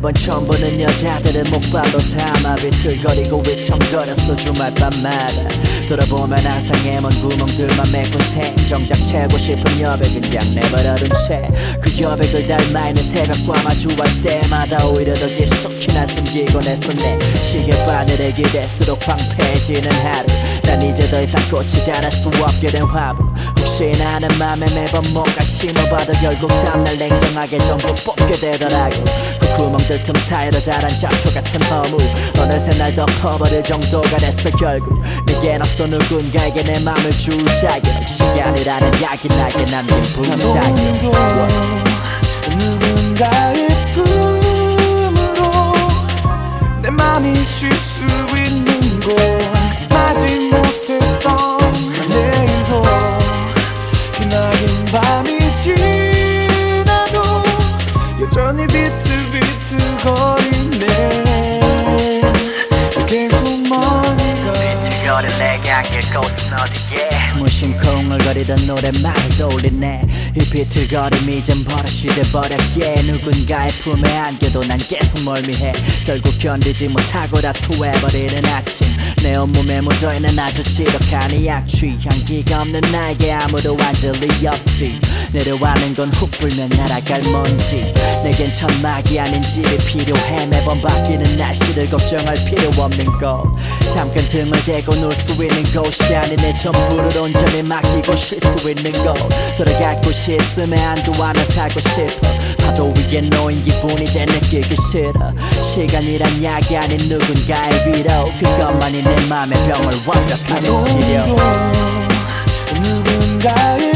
매번 처음 보는 여자들은 목발로 삼아 비틀거리고 위청거렸어 주말 밤마다. 돌아보면 항상 해먼 구멍들만 메꾼 셈 정작 채고 싶은 여백은 그냥 내버려둔 채 그 여백을 닮아 있는 새벽과 마주할 때마다 오히려 더 깊숙이 날 숨기곤 했었네 시계 바늘에 기댈수록 황폐해지는 하루. 난 이제 더 이상 꽂히지 않을 수 없게 된 화분. 혹시나 하는 맘에 매번 뭔가 심어봐도 결국 다음날 냉정하게 전부 뽑게 되더라고. 그 구멍들 틈 사이로 자란 잡초 같은 허무. 어느새 날 덮어버릴 정도가 됐어 결국. 내겐 없어 누군가에게 내 맘을 줄 자격 시간이라는 약이 나게 남긴 부자격 누군가의 품으로 내 맘이 쉴 수 있는 곳 무심코 웅얼거리던 노랫말을 떠올리네. 이 비틀거림이 이젠 버릇이 돼버렸기에 누군가의 품에 안겨도 난 계속 멀미해. 결국 견디지 못하고 다투해버리는 아침. 내 온몸에 묻어있는 아주 지독한 이 약취. 향기가 없는 나에게 아무도 리 없지 내려와는 건 훅 불면 날아갈 먼지. 내겐 천막이 아닌 집이 필요해. 매번 바뀌는 날씨를 걱정할 필요 없는 곳 잠깐 등을 대고 놀 수 있는 곳이 아닌 내 전부를 온전히 맡기고 쉴 수 있는 곳 돌아갈 곳이 있음에 안도하며 살고 싶어. 파도 위에 놓인 기분 이제 느끼기 싫어. 시간이란 약이 아닌 누군가의 위로. 그것만이 내 맘의 병을 완벽하게 치료 누군가의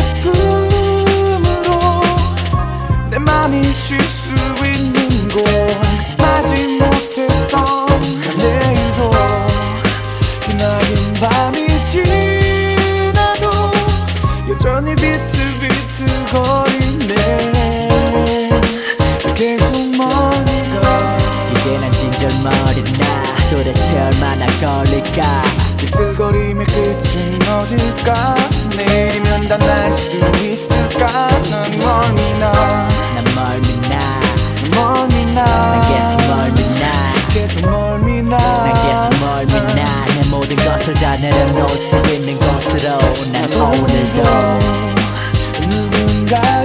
내 맘이 쉴 수 있는 곳 마지 못했던 내일도 기나긴 밤이 지나도 여전히 비틀비틀 거리네. 계속 멀리가 이제 난 진절머리 나 도대체 얼마나 걸릴까? 비틀거림의 끝은 어딜까? 내일이면 다 날 수 있을까? 멀미나 멀미나 난 계속 멀미나 계속 멀미나 난 계속 멀미나 내 모든 것을 다 내려놓을 수 있는 곳으로 난 오늘도 누군가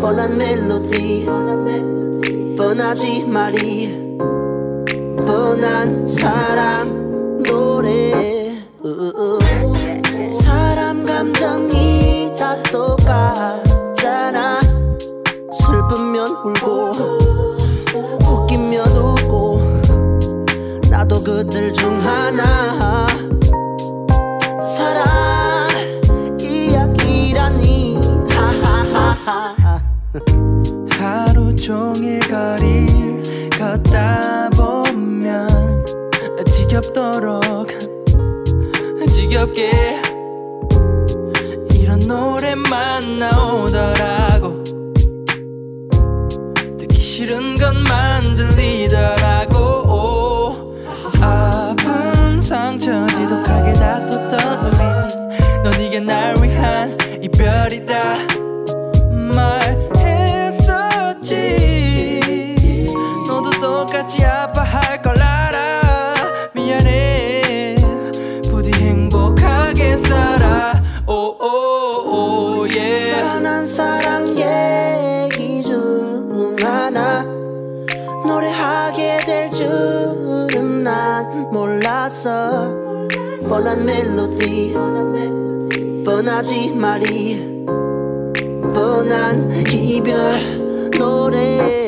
뻔한 멜로디 뻔하지 말이. 뻔한 사람 노래. 사람 감정이 다 똑같잖아. 슬프면 울고 웃기면 웃고. 나도 그들 중 하나. 사랑 하루 종일 거리 걷다 보면 지겹도록 지겹게 이런 노래만 나오더라고. 듣기 싫은 것만 들리더라고. 아픈 상처 지독하게 다퉜던 우리. 넌 이게 날 위한 이별이다. 몰랐어. 뻔한 멜로디 뻔하지 말이. 뻔한 이별 노래.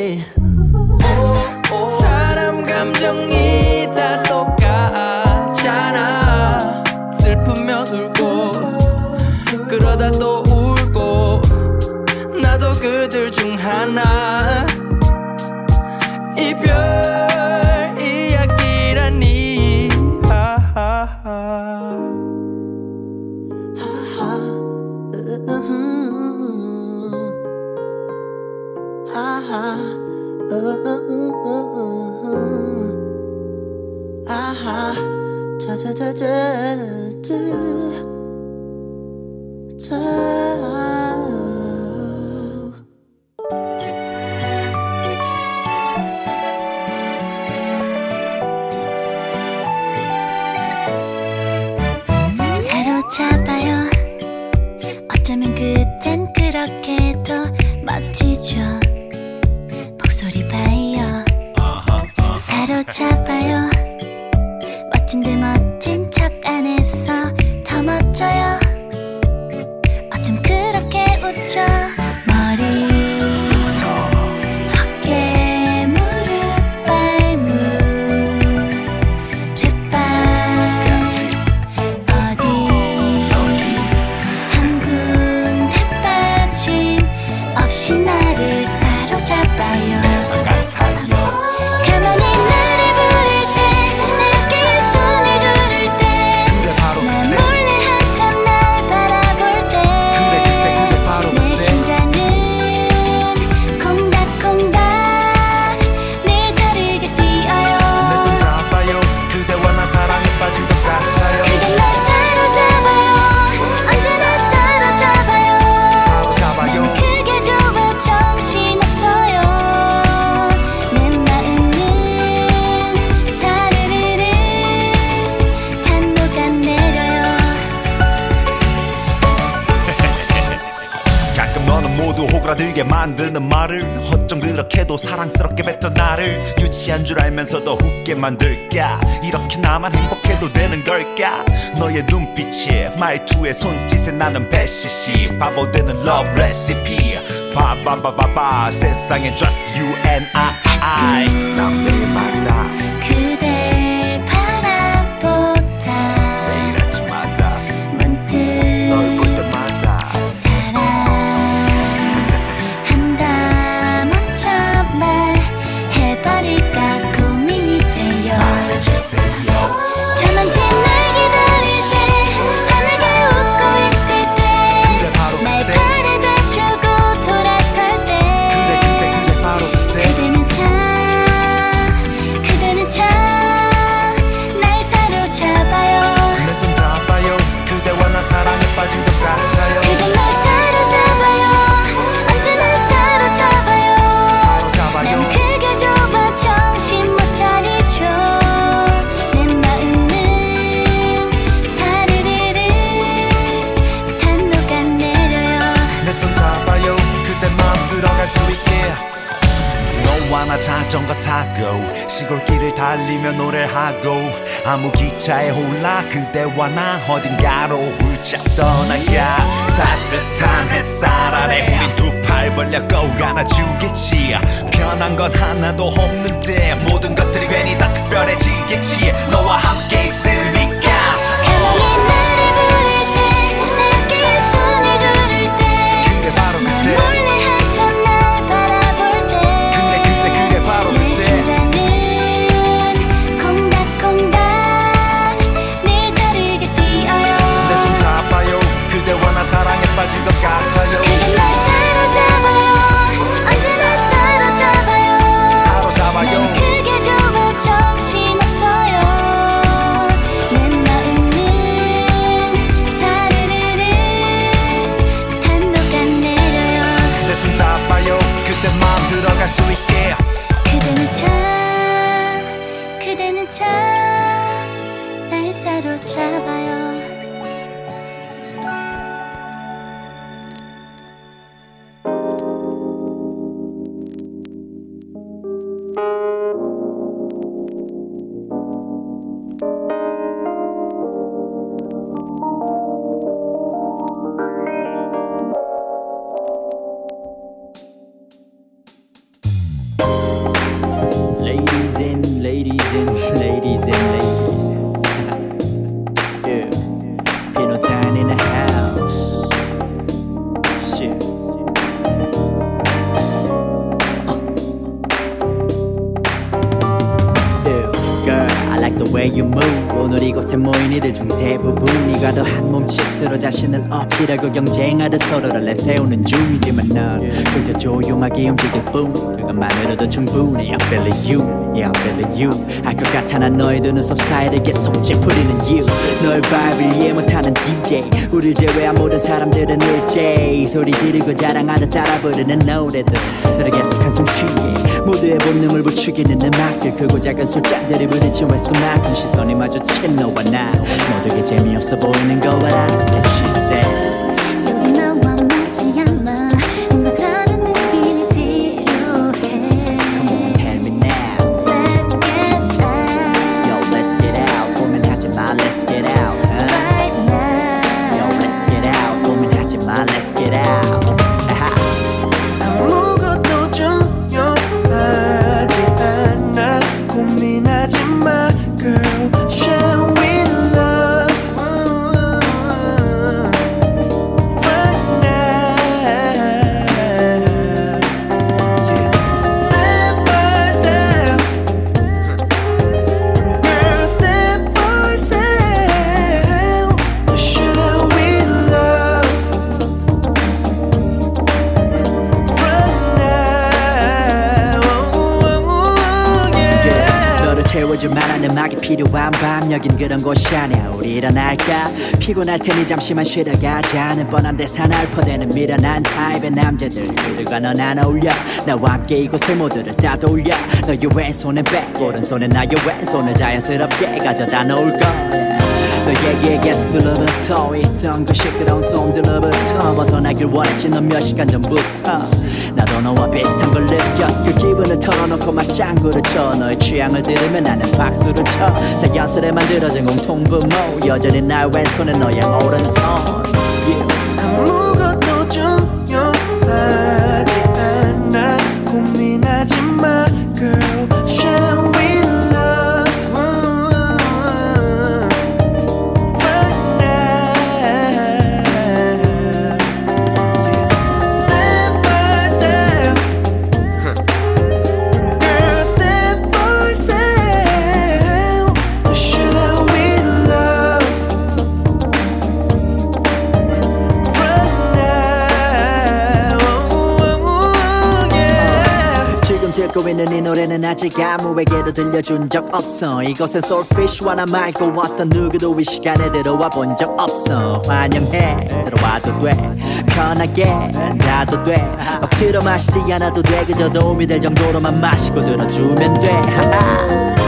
행복한 줄 알면서도 웃게 만들까? 이렇게 나만 행복해도 되는 걸까? 너의 눈빛에 말투에 손짓에 나는 배시시. 바보 되는 love recipe. 바바바바바. 세상에 just you and I, I. 난 매일마다 아무 기차에 올라 그대와 나 어딘가로 훌쩍 떠나가 따뜻한 햇살 아래 우린 두 팔 벌려 꼭 안아주겠지. 변한 건 하나도 없는데 모든 것들이 괜히 다 특별해지겠지. 너와 함께 있을 遊び you. Yeah I feel it you. 알것 같아 난 너의 두 눈썹 사이를 계속 찌푸리는 you. 너의 vibe를 이해 못하는 DJ. 우릴 제외한 모든 사람들은 일제히 소리 지르고 자랑하듯 따라 부르는 노래들. 너를 계속 한숨 쉬게. 모두의 본능을 부추기는 음악들. 크고 작은 숫자들이 부딪힌 횟수만큼 시선이 마주친 너와 나. 모두게 재미없어 보이는 거 알아 여긴 그런 곳이 아니야. 우리 일어날까? 피곤할 테니 잠시만 쉬러 가자 는 뻔한 대사나 읊어대는 미련한 타입의 남자들. 그들과 넌 안 어울려. 나와 함께 이곳의 모두를 따돌려. 너의 왼손은 백 오른손은 나의 왼손을 자연스럽게 가져다 놓을 거야 너에게 들러붙어 있던 그 시끄러운 손들로부터. 벗어나길 원했지 넌몇 시간 전부터. 나도 너와 비슷한 걸 느꼈어. 그 기분을 털어놓고 맞장구를 쳐. 너의 취향을 들으면 나는 박수를 쳐. 자연스레 만들어진 공통분모. 여전히 나의 왼손은 너의 오른손 yeah. 있는 이 노래는 아직 아무에게도 들려준 적 없어. 이곳엔 Soulfish와 나 말고 어떤 누구도 이 시간에 들어와 본 적 없어. 환영해. 들어와도 돼. 편하게 나도 돼. 억지로 마시지 않아도 돼. 그저 도움이 될 정도로만 마시고 들어주면 돼. 하하.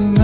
물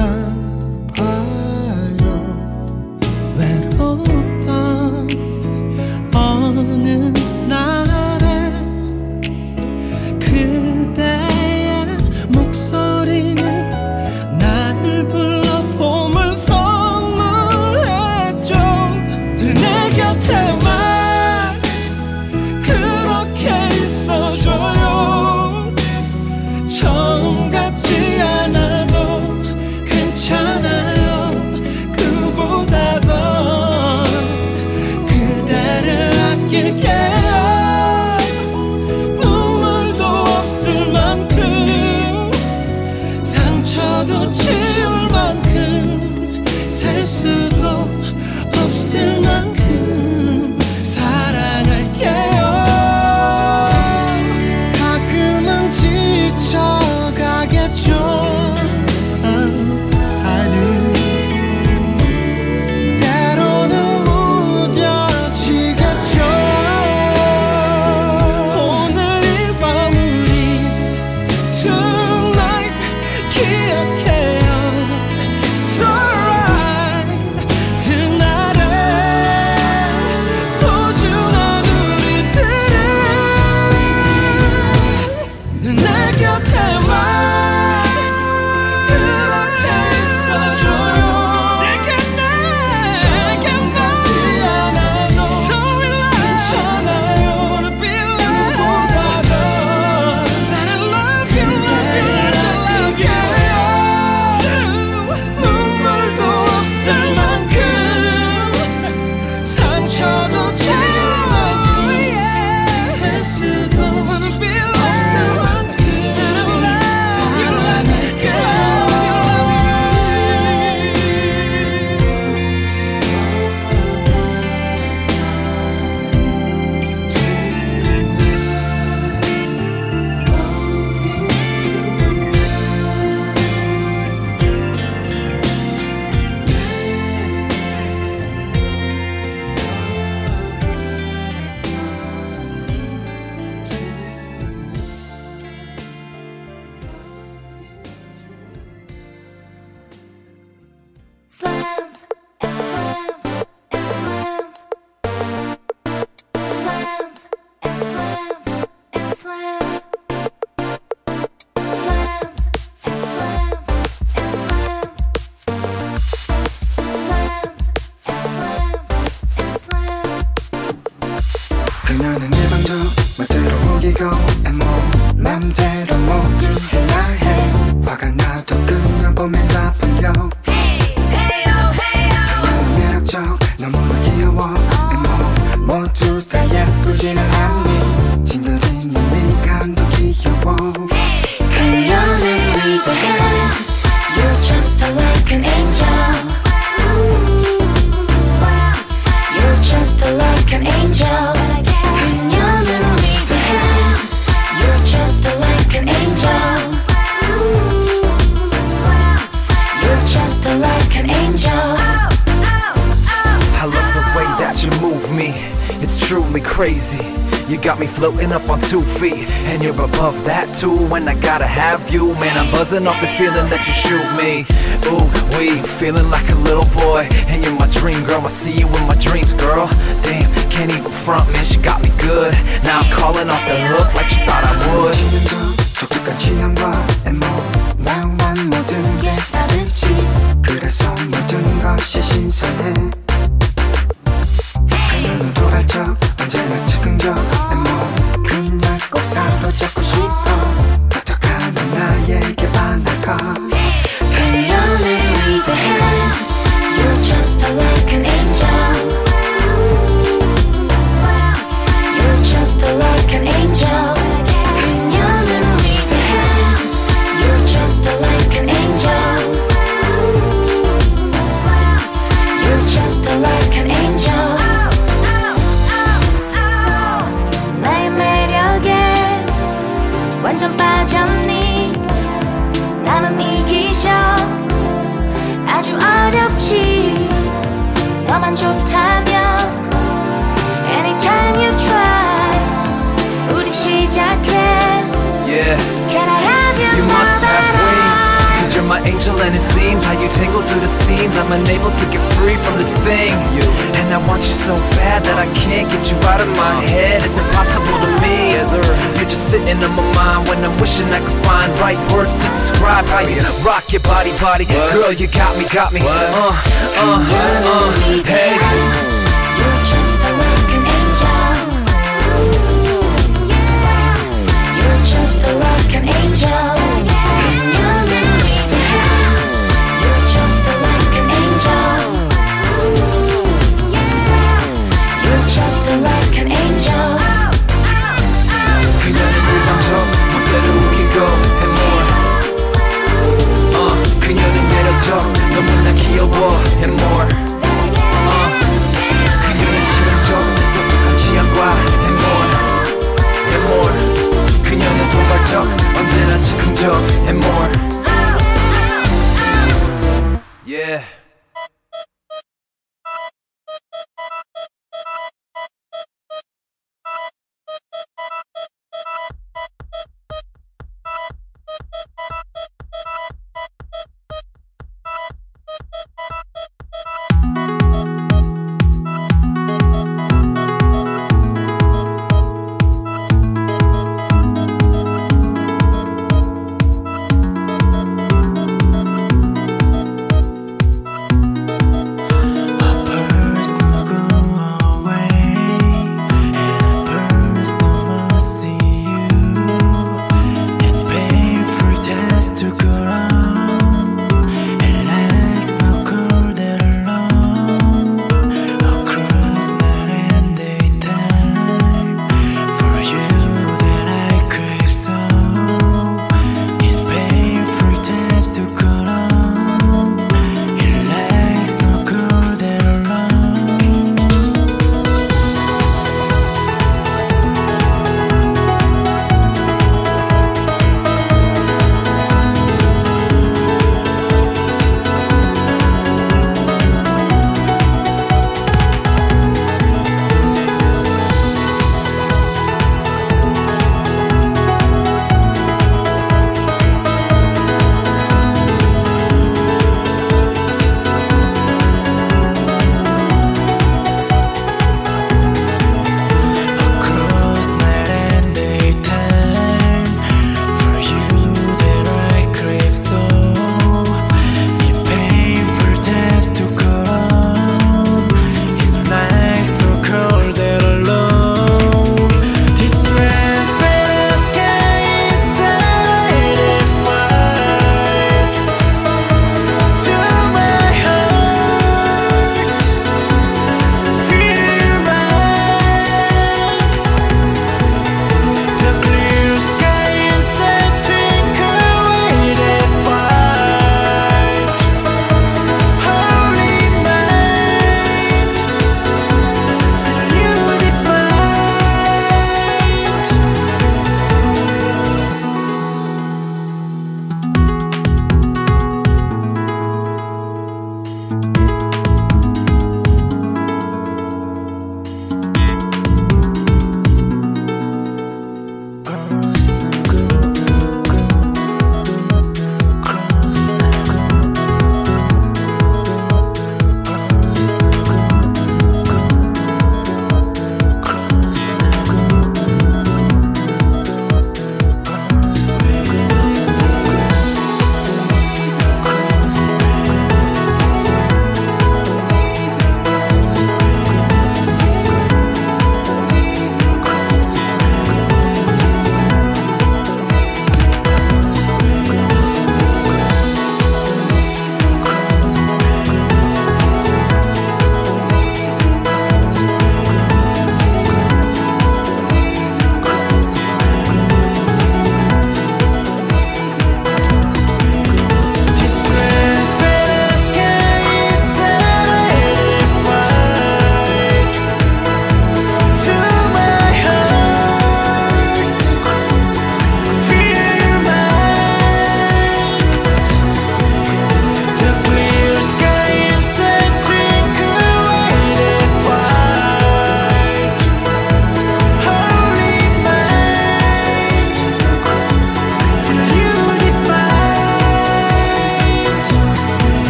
comenzar. feet, and you're above that too. When I gotta have you, man, I'm buzzing off this feeling that you shoot me. Ooh, we feeling like a little boy, and you're my dream girl. I see you in my dreams, girl. Damn, can't even front, man. She got me good. Now I'm calling off the hook like she thought I would. 독특한 취향과 애모 나만 모든 게 다르지 그래서 모든 것이 신선해 그녀는 도발적 언제나 즉흥적 your body, body. Girl, you got me, got me. Uh, uh, uh, hey. 귀여워 and more. uh. 그녀는 치명적인 듯 똑똑한 취향과 and more. And more. 그녀는 도발적